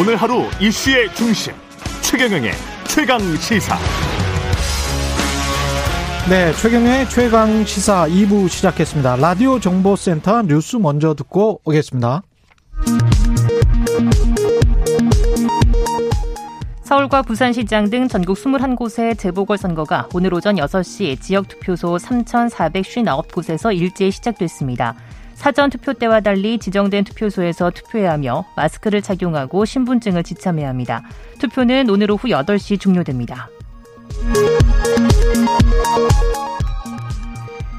오늘 하루 이슈의 중심 최경영의 최강 시사. 네, 최경영의 최강 시사 2부 시작했습니다. 라디오 정보센터 뉴스 먼저 듣고 오겠습니다. 서울과 부산시장 등 전국 21곳의 재보궐선거가 오늘 오전 6시 지역 투표소 3,459곳에서 일제히 시작됐습니다. 사전 투표 때와 달리 지정된 투표소에서 투표해야 하며 마스크를 착용하고 신분증을 지참해야 합니다. 투표는 오늘 오후 8시 종료됩니다.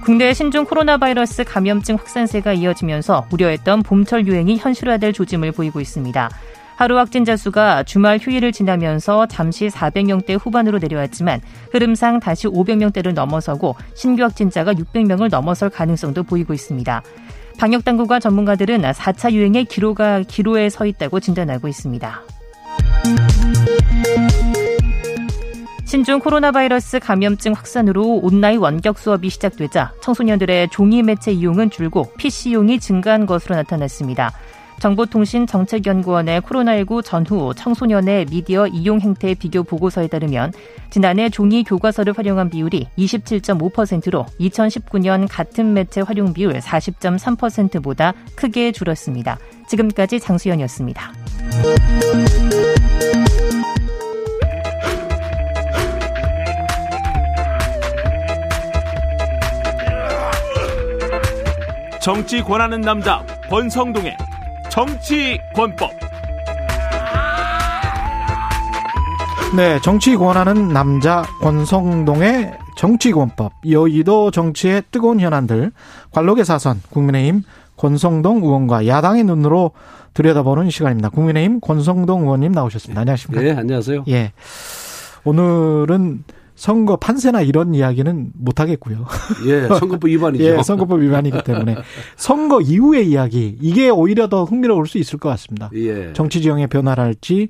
국내 신종 코로나 바이러스 감염증 확산세가 이어지면서 우려했던 봄철 유행이 현실화될 조짐을 보이고 있습니다. 하루 확진자 수가 주말 휴일을 지나면서 잠시 400명대 후반으로 내려왔지만 흐름상 다시 500명대를 넘어서고 신규 확진자가 600명을 넘어설 가능성도 보이고 있습니다. 방역 당국과 전문가들은 4차 유행의 기로가 기로에 서 있다고 진단하고 있습니다. 신종 코로나 바이러스 감염증 확산으로 온라인 원격 수업이 시작되자 청소년들의 종이 매체 이용은 줄고 PC용이 증가한 것으로 나타났습니다. 정보통신정책연구원의 코로나19 전후 청소년의 미디어 이용 행태 비교 보고서에 따르면 지난해 종이 교과서를 활용한 비율이 27.5%로 2019년 같은 매체 활용 비율 40.3%보다 크게 줄었습니다. 지금까지 장수연이었습니다. 정치 권하는 남자 권성동의 정치 권법. 네, 정치 권하는 남자 권성동의 정치 권법. 여의도 정치의 뜨거운 현안들 관록의 사선 국민의힘 권성동 의원과 야당의 눈으로 들여다보는 시간입니다. 국민의힘 권성동 의원님 나오셨습니다. 안녕하십니까? 네, 안녕하세요. 예. 오늘은 선거 판세나 이런 이야기는 못 하겠고요. 예, 선거법 위반이죠. 예, 선거법 위반이기 때문에 선거 이후의 이야기 이게 오히려 더 흥미로울 수 있을 것 같습니다. 예. 정치 지형의 변화랄지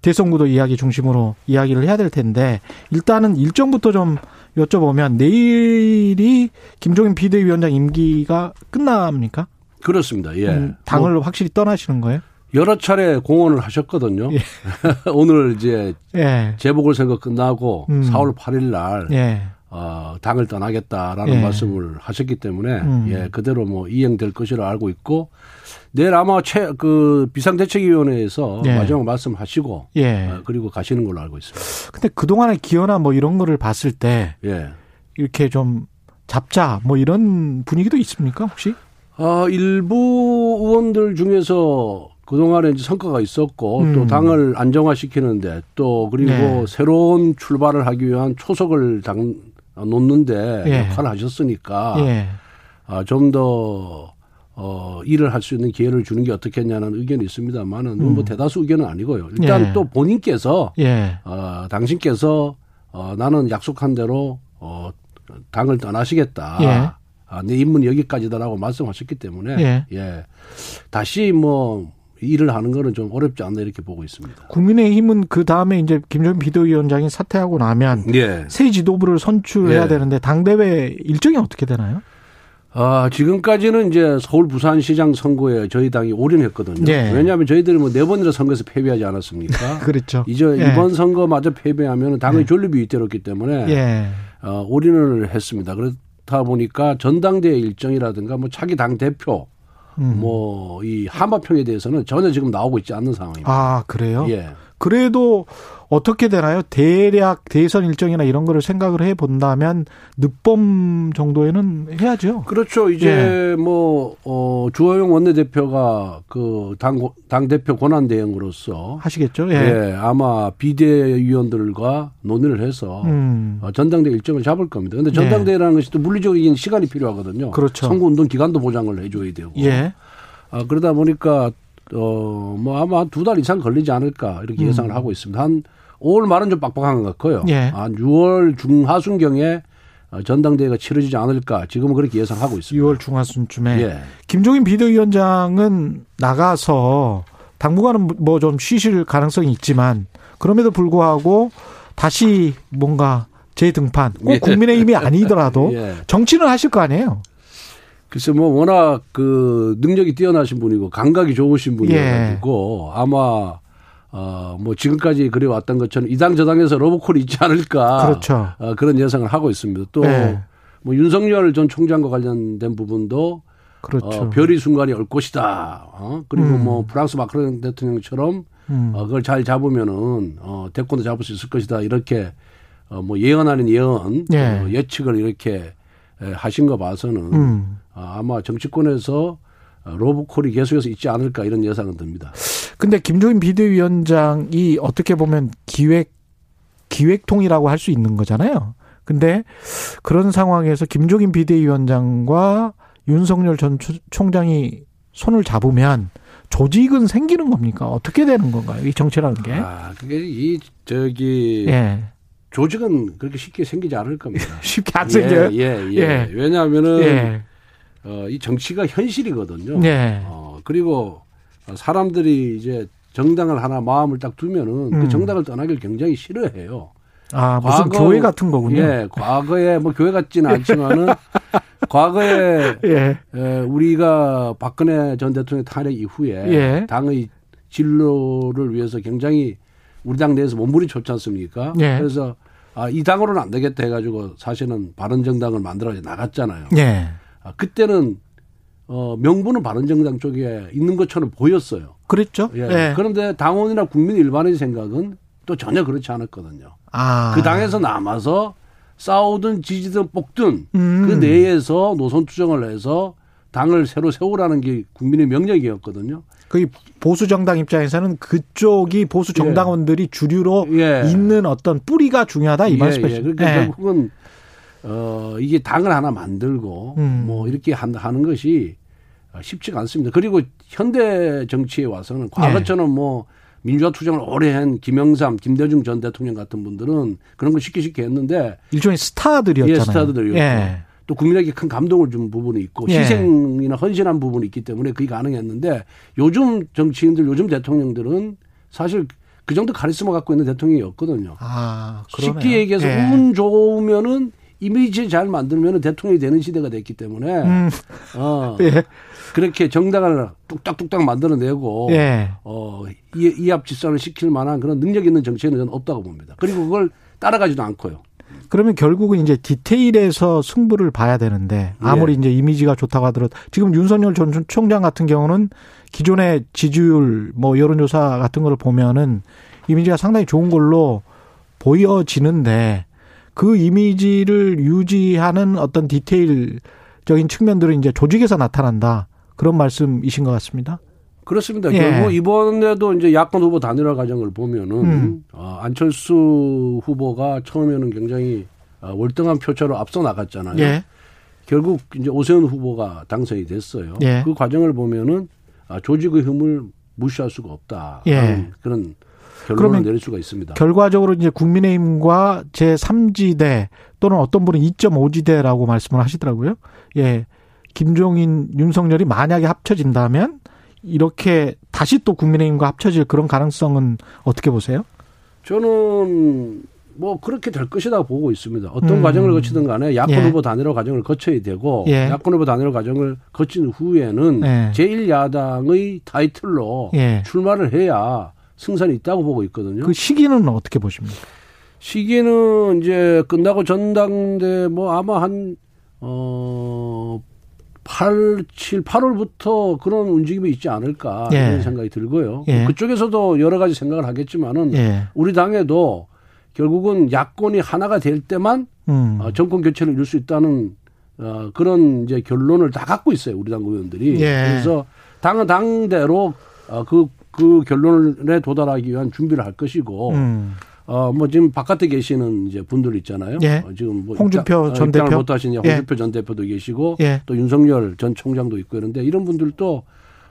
대선구도 이야기 중심으로 이야기를 해야 될 텐데 일단은 일정부터 좀 여쭤보면 내일이 김종인 비대위원장 임기가 끝납니까? 그렇습니다. 예. 음, 당을 뭐 확실히 떠나시는 거예요? 여러 차례 공언을 하셨거든요. 예. 오늘 이제 예. 재보궐 선거 끝나고 음. 4월 8일 날 예. 어, 당을 떠나겠다라는 예. 말씀을 하셨기 때문에 음. 예, 그대로 뭐 이행될 것이라 알고 있고 내일 아마 최 그 비상대책위원회에서 예. 마지막 말씀하시고 예. 어, 그리고 가시는 걸로 알고 있습니다. 근데 그동안의 기여나 뭐 이런 거를 봤을 때 예. 이렇게 좀 잡자 뭐 이런 분위기도 있습니까 혹시? 아, 일부 의원들 중에서 그동안에 이제 성과가 있었고 음. 또 당을 안정화시키는데 또 그리고 네. 새로운 출발을 하기 위한 초석을 당 놓는데 예. 역할을 하셨으니까 예. 아, 좀더 어, 일을 할 수 있는 기회를 주는 게 어떻겠냐는 의견이 있습니다만은 음. 뭐 대다수 의견은 아니고요. 일단 예. 또 본인께서 예. 어, 당신께서 어, 나는 약속한 대로 어, 당을 떠나시겠다. 예. 아, 내 임무는 여기까지다라고 말씀하셨기 때문에 예. 예. 다시 뭐 일을 하는 거는 좀 어렵지 않나 이렇게 보고 있습니다. 국민의힘은 그 다음에 이제 김종인 비대위원장이 사퇴하고 나면 예. 새 지도부를 선출해야 예. 되는데 당 대회 일정이 어떻게 되나요? 아, 지금까지는 이제 서울 부산시장 선거에 저희 당이 올인했거든요. 예. 왜냐하면 저희들이 뭐 네 번이나 선거에서 패배하지 않았습니까? 그렇죠. 이제 예. 이번 선거마저 패배하면 당의 예. 존립이 위태롭기 때문에 예. 어, 올인을 했습니다. 그렇다 보니까 전당대회 일정이라든가 뭐 차기 당 대표 음. 뭐이 한마평에 대해서는 전혀 지금 나오고 있지 않는 상황입니다. 아 그래요? 예. 그래도 어떻게 되나요? 대략 대선 일정이나 이런 거를 생각을 해 본다면 늦봄 정도에는 해야죠. 그렇죠. 이제 뭐, 어, 주호영 원내대표가 그 당, 당 대표 권한 대행으로서 하시겠죠? 예. 예, 아마 비대위원들과 논의를 해서 음. 어, 전당대 회 일정을 잡을 겁니다. 근데 전당대회라는 것이 또 물리적인 시간이 필요하거든요. 그렇죠. 선거 운동 기간도 보장을 해줘야 되고. 예. 아, 그러다 보니까 어, 뭐 아마 두 달 이상 걸리지 않을까 이렇게 예상을 하고 있습니다. 한 5월 말은 좀 빡빡한 것 같고요. 음. 예. 한 6월 중하순경에 어, 전당대회가 치러지지 않을까 지금은 그렇게 예상하고 있습니다. 6월 중하순쯤에 예. 김종인 비대위원장은 나가서 당분간은 뭐 좀 쉬실 가능성이 있지만 그럼에도 불구하고 다시 뭔가 재등판 꼭 예. 국민의힘이 아니더라도 예. 정치는 하실 거 아니에요. 글쎄 뭐 워낙 그 능력이 뛰어나신 분이고 감각이 좋으신 예. 분이어가지고 아마 어, 뭐 지금까지 그래왔던 것처럼 이당 저당에서 로보콜이 있지 않을까. 그렇죠. 어, 그런 예상을 하고 있습니다. 또, 네. 뭐 윤석열 전 총장과 관련된 부분도 그렇죠. 어, 별이 순간이 올 것이다. 어? 그리고 음. 뭐 프랑스 마크롱 대통령처럼 음. 어, 그걸 잘 잡으면은 어, 대권도 잡을 수 있을 것이다. 이렇게 어, 뭐 예언 아닌 예언, 예. 어, 예측을 이렇게 에, 하신 거 봐서는 음. 어, 아마 정치권에서 로브콜이 계속해서 있지 않을까 이런 예상은 듭니다. 근데 김종인 비대위원장이 어떻게 보면 기획 기획통이라고 할 수 있는 거잖아요. 근데 그런 상황에서 김종인 비대위원장과 윤석열 전 총장이 손을 잡으면 조직은 생기는 겁니까? 어떻게 되는 건가요? 이 정치라는 게? 아, 그게 이 저기 예. 조직은 그렇게 쉽게 생기지 않을 겁니다. 쉽게 안 생겨요? 예, 예. 예. 예. 왜냐하면은 예. 어, 이 정치가 현실이거든요. 예. 어, 그리고 사람들이 이제 정당을 하나 마음을 딱 두면은 그 음. 그 정당을 떠나길 굉장히 싫어해요. 아, 무슨 과거, 교회 같은 거군요. 예, 과거에 뭐 교회 같지는 않지만은 과거에 예. 예, 우리가 박근혜 전 대통령 탄핵 이후에 예. 당의 진로를 위해서 굉장히 우리 당 내에서 몸부림쳤지 않습니까? 예. 그래서 아, 이 당으로는 안 되겠다 해가지고 사실은 바른 정당을 만들어 나갔잖아요. 예. 아, 그때는 어, 명분은 바른정당 쪽에 있는 것처럼 보였어요. 그랬죠. 예. 예. 그런데 당원이나 국민 일반의 생각은 또 전혀 그렇지 않았거든요. 아. 그 당에서 남아서 싸우든 지지든 뽑든 음. 그 내에서 노선 투정을 해서 당을 새로 세우라는 게 국민의 명령이었거든요. 그 보수 정당 입장에서는 그쪽이 보수 예. 정당원들이 예. 주류로 예. 있는 어떤 뿌리가 중요하다 이 예, 말씀이시죠. 예. 그러니까 예. 결국은 어 이게 당을 하나 만들고 음. 뭐 이렇게 하는 것이 쉽지가 않습니다. 그리고 현대 정치에 와서는 과거처럼 뭐 민주화 투쟁을 오래 한 김영삼, 김대중 전 대통령 같은 분들은 그런 거 쉽게 쉽게 했는데 일종의 스타들이었잖아요. 예, 스타들이었고 예. 또 국민에게 큰 감동을 준 부분이 있고 예. 희생이나 헌신한 부분이 있기 때문에 그게 가능했는데 요즘 정치인들, 요즘 대통령들은 사실 그 정도 카리스마 갖고 있는 대통령이었거든요. 아, 쉽게 얘기해서 예. 운 좋으면은 이미지 잘 만들면 대통령이 되는 시대가 됐기 때문에 음. 어 예. 그렇게 정당을 뚝딱뚝딱 만들어내고 예. 어 이합 집산을 시킬 만한 그런 능력 있는 정치인은 저는 없다고 봅니다. 그리고 그걸 따라가지도 않고요. 그러면 결국은 이제 디테일에서 승부를 봐야 되는데 아무리 예. 이제 이미지가 좋다고 하더라도 지금 윤석열 전 총장 같은 경우는 기존의 지지율 뭐 여론조사 같은 걸 보면은 이미지가 상당히 좋은 걸로 보여지는데 그 이미지를 유지하는 어떤 디테일적인 측면들은 이제 조직에서 나타난다. 그런 말씀이신 것 같습니다. 그렇습니다. 예. 결국 이번에도 이제 야권 후보 단일화 과정을 보면은 음. 어, 안철수 후보가 처음에는 굉장히 어, 월등한 표차로 앞서 나갔잖아요. 예. 결국 이제 오세훈 후보가 당선이 됐어요. 예. 그 과정을 보면은 아, 조직의 힘을 무시할 수가 없다. 예. 그런 결론을 내릴 수가 있습니다. 결과적으로 이제 국민의힘과 제 3지대 또는 어떤 분은 2.5지대라고 말씀을 하시더라고요. 예. 김종인, 윤석열이 만약에 합쳐진다면 이렇게 다시 또 국민의힘과 합쳐질 그런 가능성은 어떻게 보세요? 저는 뭐 그렇게 될 것이다 보고 있습니다. 어떤 음. 과정을 거치든 간에 야권 예. 후보 단일화 과정을 거쳐야 되고 예. 야권 후보 단일화 과정을 거친 후에는 예. 제1야당의 타이틀로 예. 출마를 해야 승산이 있다고 보고 있거든요. 그 시기는 어떻게 보십니까? 시기는 이제 끝나고 전당대 뭐 아마 한, 어, 8, 7, 8월부터 그런 움직임이 있지 않을까 예. 이런 생각이 들고요. 예. 그쪽에서도 여러 가지 생각을 하겠지만은 예. 우리 당에도 결국은 야권이 하나가 될 때만 음. 어, 정권 교체를 이룰 수 있다는 어, 그런 이제 결론을 다 갖고 있어요. 우리 당 의원들이. 예. 그래서 당은 당대로 어, 그 그 결론에 도달하기 위한 준비를 할 것이고 음. 어 뭐 지금 바깥에 계시는 이제 분들 있잖아요. 예. 어, 지금 뭐 홍준표 입장, 전 대표 못 하신 예. 홍준표 예. 전 대표도 계시고 예. 또 윤석열 전 총장도 있고 그런데 이런 분들도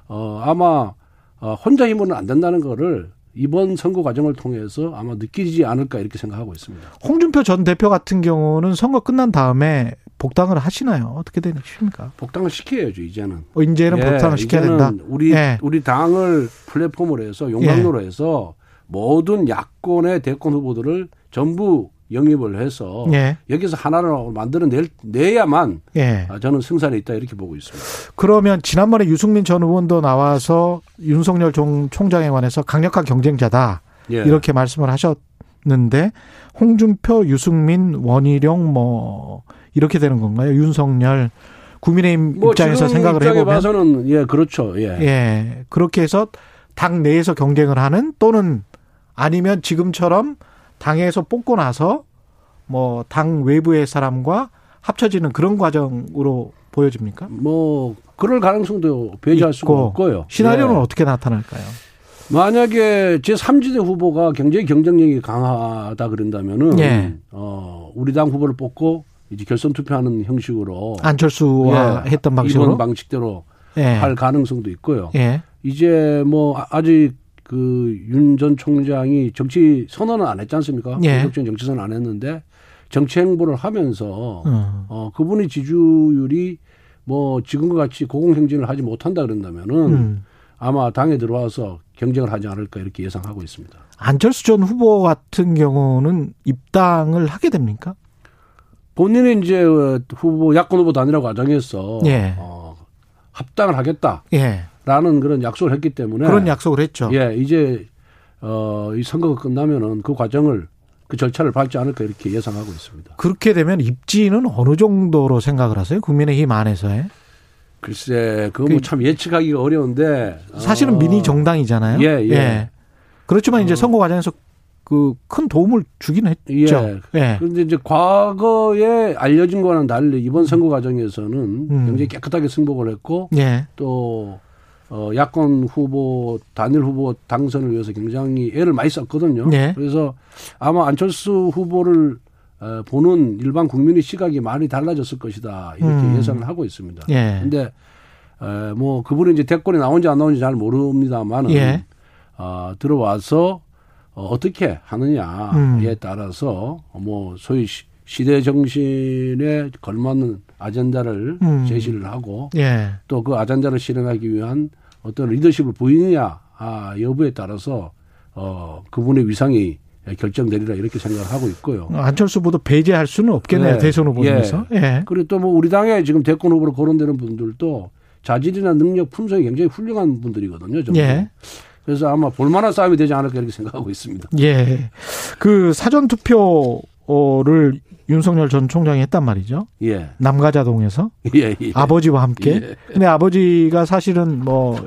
어 아마 어 혼자 힘으로는 안 된다는 거를 이번 선거 과정을 통해서 아마 느끼지 않을까 이렇게 생각하고 있습니다. 홍준표 전 대표 같은 경우는 선거 끝난 다음에 복당을 하시나요? 어떻게 되십니까? 복당을 시켜야죠 이제는. 어, 이제는 예, 복당을 시켜야 된다. 우리 예. 우리 당을 플랫폼으로 해서 용광로로 예. 해서 모든 야권의 대권 후보들을 전부 영입을 해서 예. 여기서 하나를 만들어 낼, 내야만 예. 아, 저는 승산이 있다 이렇게 보고 있습니다. 그러면 지난번에 유승민 전 의원도 나와서 윤석열 총, 총장에 관해서 강력한 경쟁자다 예. 이렇게 말씀을 하셨는데 홍준표, 유승민, 원희룡 뭐 이렇게 되는 건가요? 윤석열 국민의힘 뭐 입장에서 생각을 해보면 봐서는 예 그렇죠. 예. 예 그렇게 해서 당 내에서 경쟁을 하는 또는 아니면 지금처럼 당에서 뽑고 나서 뭐 당 외부의 사람과 합쳐지는 그런 과정으로 보여집니까? 뭐 그럴 가능성도 배제할 수가 없고요. 시나리오는 예. 어떻게 나타날까요? 만약에 제 3지대 후보가 굉장히 경쟁력이 강하다 그런다면은 예. 어, 우리 당 후보를 뽑고 이제 결선 투표하는 형식으로 안철수와 예, 했던 방식으로 이번 방식대로 예. 할 가능성도 있고요. 예. 이제 뭐 아- 아직 그 윤 전 총장이 정치 선언은 안 했지 않습니까? 예. 본격적인 정치 선언 안 했는데 정치 행보를 하면서 음. 어 그분의 지지율이 뭐 지금과 같이 고공행진을 하지 못한다 그런다면은 음. 아마 당에 들어와서 경쟁을 하지 않을까 이렇게 예상하고 있습니다. 안철수 전 후보 같은 경우는 입당을 하게 됩니까? 본인은 이제 어, 후보 야권 후보 단일화 과정에서 예. 어, 합당을 하겠다 라는 예. 그런 약속을 했기 때문에 그런 약속을 했죠. 예, 이제 어, 이 선거가 끝나면은 그 과정을 그 절차를 밟지 않을까 이렇게 예상하고 있습니다. 그렇게 되면 입지는 어느 정도로 생각을 하세요? 국민의힘 안에서의? 글쎄, 그거 뭐 참 예측하기가 어려운데 사실은 어, 미니 정당이잖아요. 예, 예. 그렇지만 이제 어. 선거 과정에서 그 큰 도움을 주긴 했죠. 예. 예. 그런데 이제 과거에 알려진 거와는 달리 이번 선거 과정에서는 음. 굉장히 깨끗하게 승복을 했고 예. 또 어, 야권 후보 단일 후보 당선을 위해서 굉장히 애를 많이 썼거든요. 네. 그래서 아마 안철수 후보를 어, 보는 일반 국민의 시각이 많이 달라졌을 것이다 이렇게 음. 예상을 하고 있습니다. 예. 근데 에, 뭐 그분이 이제 대권에 나온지 안 나온지 잘 모릅니다만은 예. 어, 들어와서 어, 어떻게 하느냐에 음. 따라서 뭐 소위 시- 시대 정신에 걸맞는 아젠다를 음. 제시를 하고 예. 또그 아젠다를 실행하기 위한 어떤 리더십을 보이느냐 아, 여부에 따라서 어, 그분의 위상이 결정되리라 이렇게 생각을 하고 있고요. 안철수 후보도 배제할 수는 없겠네요. 네. 대선 후보 중에서. 예. 그리고 또 뭐 우리 당에 지금 대권 후보로 거론되는 분들도 자질이나 능력, 품성이 굉장히 훌륭한 분들이거든요. 전부. 예. 그래서 아마 볼만한 싸움이 되지 않을까 이렇게 생각하고 있습니다. 예. 그 사전 투표를 윤석열 전 총장이 했단 말이죠. 예. 남가자동에서 예, 예. 아버지와 함께. 예. 근데 아버지가 사실은 뭐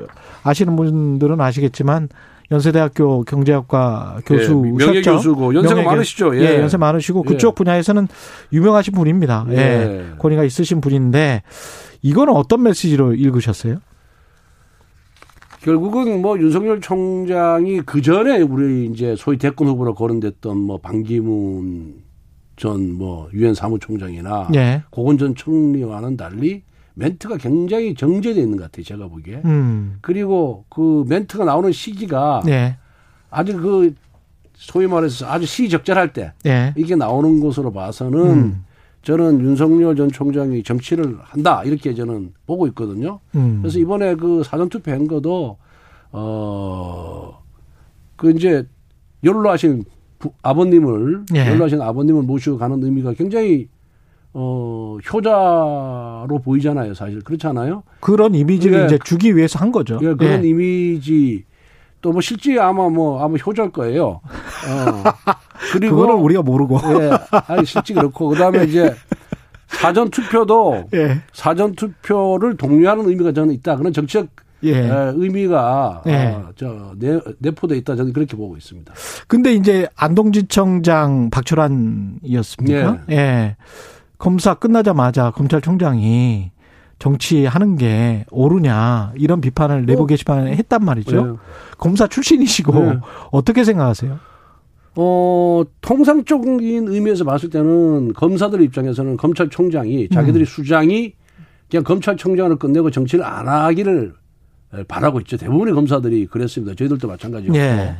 아시는 분들은 아시겠지만 연세대학교 경제학과 교수셨죠. 예, 명예 교수고 연세가 명예 교- 많으시죠. 예. 연세 많으시고 예. 그쪽 분야에서는 유명하신 분입니다. 예. 예. 권위가 있으신 분인데 이거는 어떤 메시지로 읽으셨어요? 결국은 뭐 윤석열 총장이 그 전에 우리 이제 소위 대권 후보로 거론됐던 뭐 반기문 전 뭐 유엔 사무총장이나 예. 고건 전 총리와는 달리 멘트가 굉장히 정제되어 있는 것 같아요. 제가 보기에. 음. 그리고 그 멘트가 나오는 시기가 예. 아주 그 소위 말해서 아주 시적절할 때 예. 이게 나오는 것으로 봐서는 음. 저는 윤석열 전 총장이 정치를 한다 이렇게 저는 보고 있거든요. 음. 그래서 이번에 그 사전 투표 한 거도 어그 이제 연로하신 부- 아버님을 예. 연로하신 아버님을 모시고 가는 의미가 굉장히 어 효자로 보이잖아요, 사실 그렇지 않아요? 그런 이미지를 예. 이제 주기 위해서 한 거죠. 예, 그런 예. 이미지 또 뭐 실제 아마 뭐 아마 효자일 거예요. 어. 그리고 그거는 우리가 모르고. 예, 아니 실제 그렇고 그다음에 이제 사전 투표도 예. 사전 투표를 독려하는 의미가 저는 있다. 그런 정치적 예. 에, 의미가 예. 어, 저 내, 내포돼 있다. 저는 그렇게 보고 있습니다. 근데 이제 안동지청장 박철환이었습니까? 예. 검사 끝나자마자 검찰총장이 정치하는 게 옳으냐 이런 비판을 내부 어. 게시판에 했단 말이죠. 예. 검사 출신이시고 네. 어떻게 생각하세요? 어, 통상적인 의미에서 봤을 때는 검사들 입장에서는 검찰총장이 자기들이 음. 수장이 그냥 검찰총장을 끝내고 정치를 안 하기를 바라고 있죠. 대부분의 검사들이 그랬습니다. 저희들도 마찬가지였고. 예.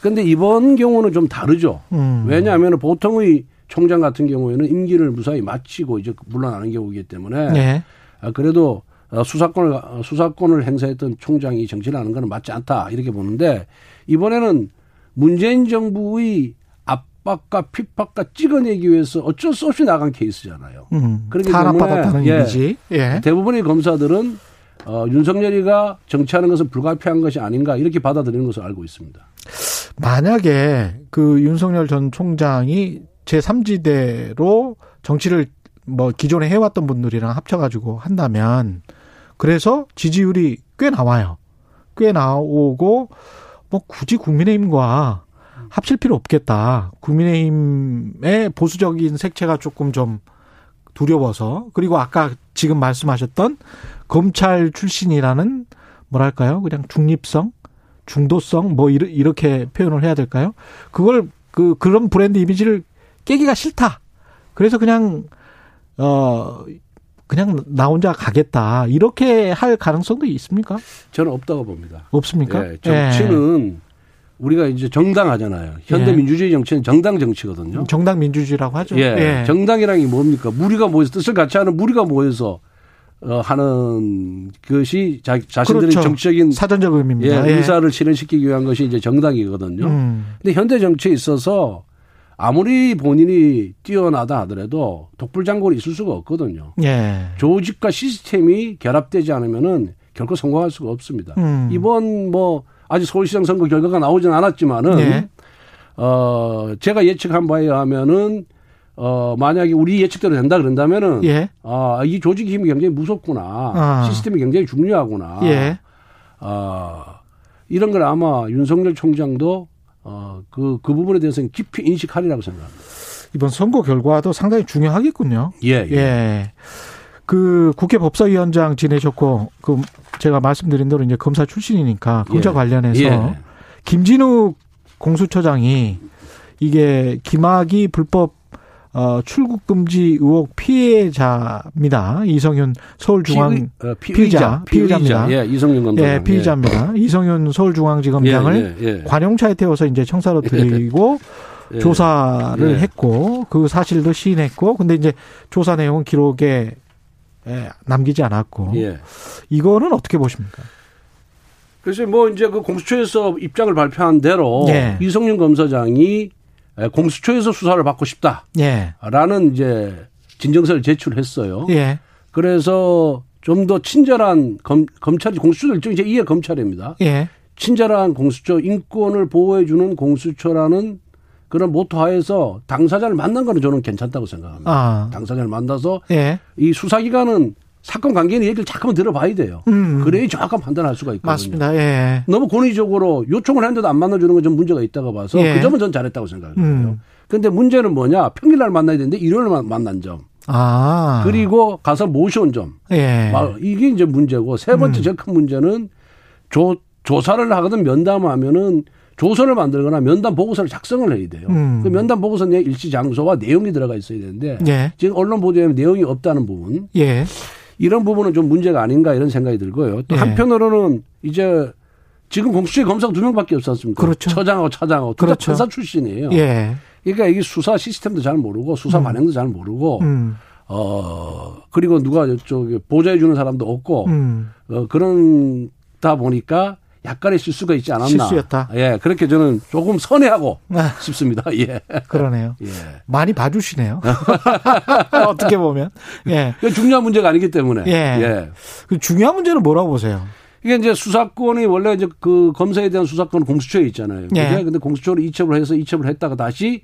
근데 이번 경우는 좀 다르죠. 음. 왜냐하면 보통의 총장 같은 경우에는 임기를 무사히 마치고 이제 물러나는 경우이기 때문에 예. 아, 그래도 어, 수사권을 어, 수사권을 행사했던 총장이 정치를 하는 것은 맞지 않다 이렇게 보는데 이번에는 문재인 정부의 압박과 핍박과 찍어내기 위해서 어쩔 수 없이 나간 케이스잖아요. 음, 그렇기 때문에 예, 얘기지. 예. 대부분의 검사들은 어, 윤석열이가 정치하는 것은 불가피한 것이 아닌가 이렇게 받아들이는 것을 알고 있습니다. 만약에 그 윤석열 전 총장이 제3지대로 정치를 뭐 기존에 해왔던 분들이랑 합쳐가지고 한다면 그래서 지지율이 꽤 나와요. 꽤 나오고 뭐 굳이 국민의힘과 합칠 필요 없겠다. 국민의힘의 보수적인 색채가 조금 좀 두려워서 그리고 아까 지금 말씀하셨던 검찰 출신이라는 뭐랄까요? 그냥 중립성, 중도성 뭐 이렇게 표현을 해야 될까요? 그걸 그 그런 브랜드 이미지를 깨기가 싫다. 그래서 그냥 어 그냥 나 혼자 가겠다 이렇게 할 가능성도 있습니까? 저는 없다고 봅니다. 없습니까? 예, 정치는 예. 우리가 이제 정당 하잖아요. 현대 예. 민주주의 정치는 정당 정치거든요. 정당 민주주의라고 하죠. 예. 예. 정당이란 게 뭡니까? 무리가 모여서 뜻을 같이 하는 무리가 모여서 어, 하는 것이 자, 자신들의 그렇죠. 정치적인 사전적 의미입니다. 예, 예. 의사를 실현시키기 위한 것이 이제 정당이거든요. 음. 근데 현대 정치에 있어서 아무리 본인이 뛰어나다 하더라도 독불장군이 있을 수가 없거든요. 예. 조직과 시스템이 결합되지 않으면은 결코 성공할 수가 없습니다. 음. 이번 뭐 아직 서울시장 선거 결과가 나오진 않았지만은 예. 어 제가 예측한 바에 의하면은 어 만약에 우리 예측대로 된다 그런다면은 예. 아이 조직 힘이 굉장히 무섭구나 아. 시스템이 굉장히 중요하구나. 예. 아 이런 걸 아마 윤석열 총장도 어, 그, 그 부분에 대해서는 깊이 인식하리라고 생각합니다. 이번 선거 결과도 상당히 중요하겠군요. 예. 예. 예. 그 국회 법사위원장 지내셨고, 그 제가 말씀드린 대로 이제 검사 출신이니까 검사 예. 관련해서 예. 김진욱 공수처장이 이게 김학이 불법 어, 출국 금지 의혹 피해자입니다. 이성윤 서울중앙 피, 어, 피의자, 피의자 입니다 예, 이성윤 검사. 예, 피의자입니다. 예. 이성윤 서울중앙지검장을 예, 예, 예. 관용차에 태워서 이제 청사로 들이고 예. 조사를 했고 그 사실도 시인했고 근데 이제 조사 내용은 기록에 남기지 않았고 이거는 어떻게 보십니까? 그래서 뭐 이제 그 공수처에서 입장을 발표한 대로 이성윤 검사장이 공수처에서 수사를 받고 싶다라는 예. 이제 진정서를 제출했어요. 예. 그래서 좀 더 친절한 검, 검찰이 공수처도 일종 이제 이해 검찰입니다. 예. 친절한 공수처 인권을 보호해 주는 공수처라는 그런 모토하에서 당사자를 만난 거는 저는 괜찮다고 생각합니다. 아. 당사자를 만나서 예. 이 수사기관은 사건 관계는 얘기를 잠깐만 들어봐야 돼요. 음. 그래야 정확한 판단할 수가 있거든요. 맞습니다. 예. 너무 권위적으로 요청을 했는데도 안 만나주는 건 좀 문제가 있다고 봐서 예. 그 점은 전 잘했다고 생각해요. 음. 근데 문제는 뭐냐? 평일날 만나야 되는데 일요일날 만난 점. 아. 그리고 가서 모셔온 점. 예. 이게 이제 문제고 세 번째 음. 제일 큰 문제는 조, 조사를 하거든 면담하면은 조서를 만들거나 면담 보고서를 작성을 해야 돼요. 음. 그 면담 보고서 내 일시 장소와 내용이 들어가 있어야 되는데 예. 지금 언론 보도에 내용이 없다는 부분. 예. 이런 부분은 좀 문제가 아닌가 이런 생각이 들고요. 또 예. 한편으로는 이제 지금 공수처에 검사가 두 명밖에 없지 않습니까? 그렇죠. 처장하고 차장하고 둘다 그렇죠. 판사 출신이에요. 예. 그러니까 이게 수사 시스템도 잘 모르고 수사 음. 반응도 잘 모르고 음. 어 그리고 누가 저기 보좌해 주는 사람도 없고 음. 어 그런 다 보니까 약간의 실수가 있지 않았나. 실수였다. 예, 그렇게 저는 조금 선회하고 아, 싶습니다. 예. 그러네요. 예. 많이 봐주시네요. 어떻게 보면. 예. 중요한 문제가 아니기 때문에. 예. 예. 그 중요한 문제는 뭐라고 보세요? 이게 이제 수사권이 원래 이제 그 검사에 대한 수사권은 공수처에 있잖아요. 예. 근데 공수처로 이첩을 해서 이첩을 했다가 다시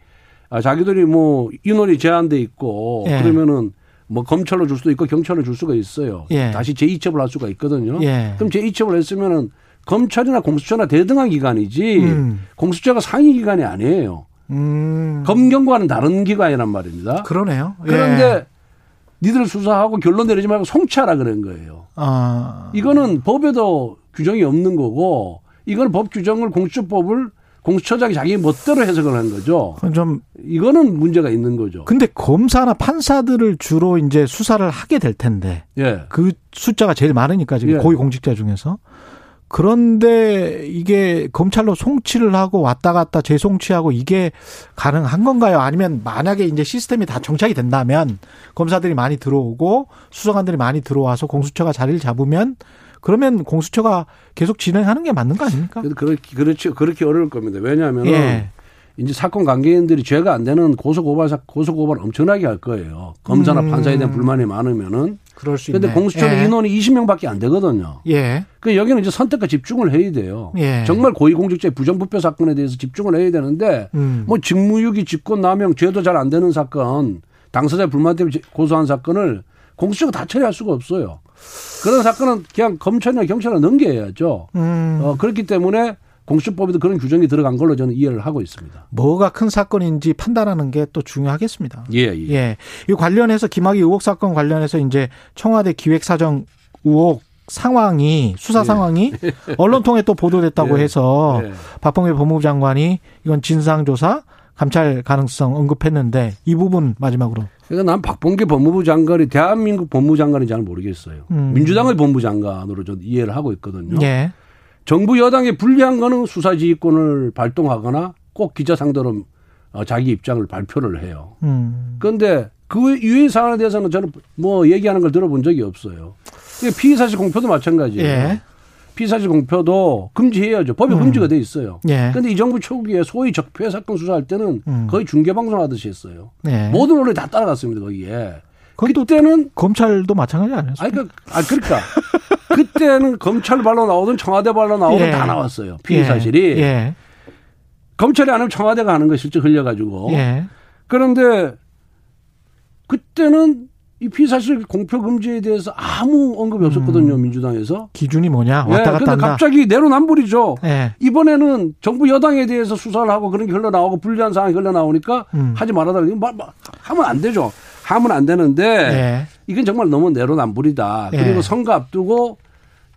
아, 자기들이 뭐 인원이 제한돼 있고 예. 그러면은 뭐 검찰로 줄 수도 있고 경찰로 줄 수가 있어요. 예. 다시 재이첩을 할 수가 있거든요. 예. 그럼 재이첩을 했으면은 검찰이나 공수처나 대등한 기관이지 음. 공수처가 상위 기관이 아니에요. 음. 검경과는 다른 기관이란 말입니다. 그러네요. 예. 그런데 니들 수사하고 결론 내리지 말고 송치하라 그런 거예요. 아. 이거는 법에도 규정이 없는 거고 이건 법 규정을 공수처법을 공수처장이 자기 멋대로 해석을 한 거죠. 좀 이거는 문제가 있는 거죠. 근데 검사나 판사들을 주로 이제 수사를 하게 될 텐데. 예. 그 숫자가 제일 많으니까 지금 예. 고위 공직자 중에서 그런데 이게 검찰로 송치를 하고 왔다 갔다 재송치하고 이게 가능한 건가요? 아니면 만약에 이제 시스템이 다 정착이 된다면 검사들이 많이 들어오고 수사관들이 많이 들어와서 공수처가 자리를 잡으면 그러면 공수처가 계속 진행하는 게 맞는 거 아닙니까? 그렇죠. 그렇게 어려울 겁니다. 왜냐하면 예. 이제 사건 관계인들이 죄가 안 되는 고소 고발 고소 고발 엄청나게 할 거예요. 검사나 음. 판사에 대한 불만이 많으면은. 그럴 수 근데 공수처는 예. 인원이 20명밖에 안 되거든요. 예. 그 여기는 이제 선택과 집중을 해야 돼요. 예. 정말 고위공직자의 부정부패 사건에 대해서 집중을 해야 되는데 음. 뭐 직무유기 직권남용 죄도 잘 안 되는 사건 당사자 불만 때문에 고소한 사건을 공수처가 다 처리할 수가 없어요. 그런 사건은 그냥 검찰이나 경찰에 넘겨야죠. 음. 어, 그렇기 때문에 공수처법에도 그런 규정이 들어간 걸로 저는 이해를 하고 있습니다. 뭐가 큰 사건인지 판단하는 게 또 중요하겠습니다. 예, 예. 예. 이 관련해서 김학의 의혹 사건 관련해서 이제 청와대 기획사정 의혹 상황이 수사 예. 상황이 언론 통해 또 보도됐다고 예. 해서 예. 박봉계 법무부 장관이 이건 진상 조사 감찰 가능성 언급했는데 이 부분 마지막으로. 그러니까 난 박봉계 법무부 장관이 대한민국 법무부 장관인지 잘 모르겠어요. 음. 민주당의 법무부 장관으로 좀 이해를 하고 있거든요. 예. 정부 여당에 불리한 거는 수사지휘권을 발동하거나 꼭 기자 상대로 어, 자기 입장을 발표를 해요. 음. 그런데 그 유해 사안에 대해서는 저는 뭐 얘기하는 걸 들어본 적이 없어요. 피의사실 공표도 마찬가지예요. 예. 피의사실 공표도 금지해야죠. 법에 음. 금지가 돼 있어요. 그런데 예. 이 정부 초기에 소위 적폐 사건 수사할 때는 음. 거의 중계방송 하듯이 했어요. 예. 모든 언론이 다 따라갔습니다. 거기에. 그때는 검찰도 마찬가지 아니었어요? 아니, 그, 아, 그러니까 그때는 검찰 발로 나오든 청와대 발로 나오든 예. 다 나왔어요. 피의 사실이. 예. 예. 검찰이 안 하면 청와대가 하는 거 실제 흘려가지고. 예. 그런데 그때는 이 피사실 공표 금지에 대해서 아무 언급이 없었거든요 음. 민주당에서 기준이 뭐냐 왔다 네, 갔다 근데 갑자기 내로남불이죠. 네. 이번에는 정부 여당에 대해서 수사를 하고 그런 게 흘러나오고 불리한 상황이 흘러나오니까 음. 하지 말아달라. 이거 하면 안 되죠. 하면 안 되는데 네. 이건 정말 너무 내로남불이다. 그리고 네. 선거 앞두고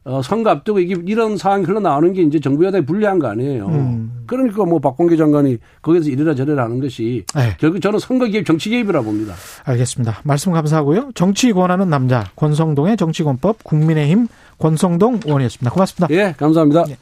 어, 선거 앞두고 이게 이런 상황이 흘러나오는 게 이제 정부 여당이 불리한 거 아니에요. 음. 그러니까 뭐 박봉계 장관이 거기서 이래라 저래라 하는 것이 네. 결국 저는 선거 개입, 정치 개입이라 봅니다. 알겠습니다. 말씀 감사하고요. 정치 권하는 남자 권성동의 정치권법 국민의힘 권성동 의원이었습니다. 고맙습니다. 예, 감사합니다. 네.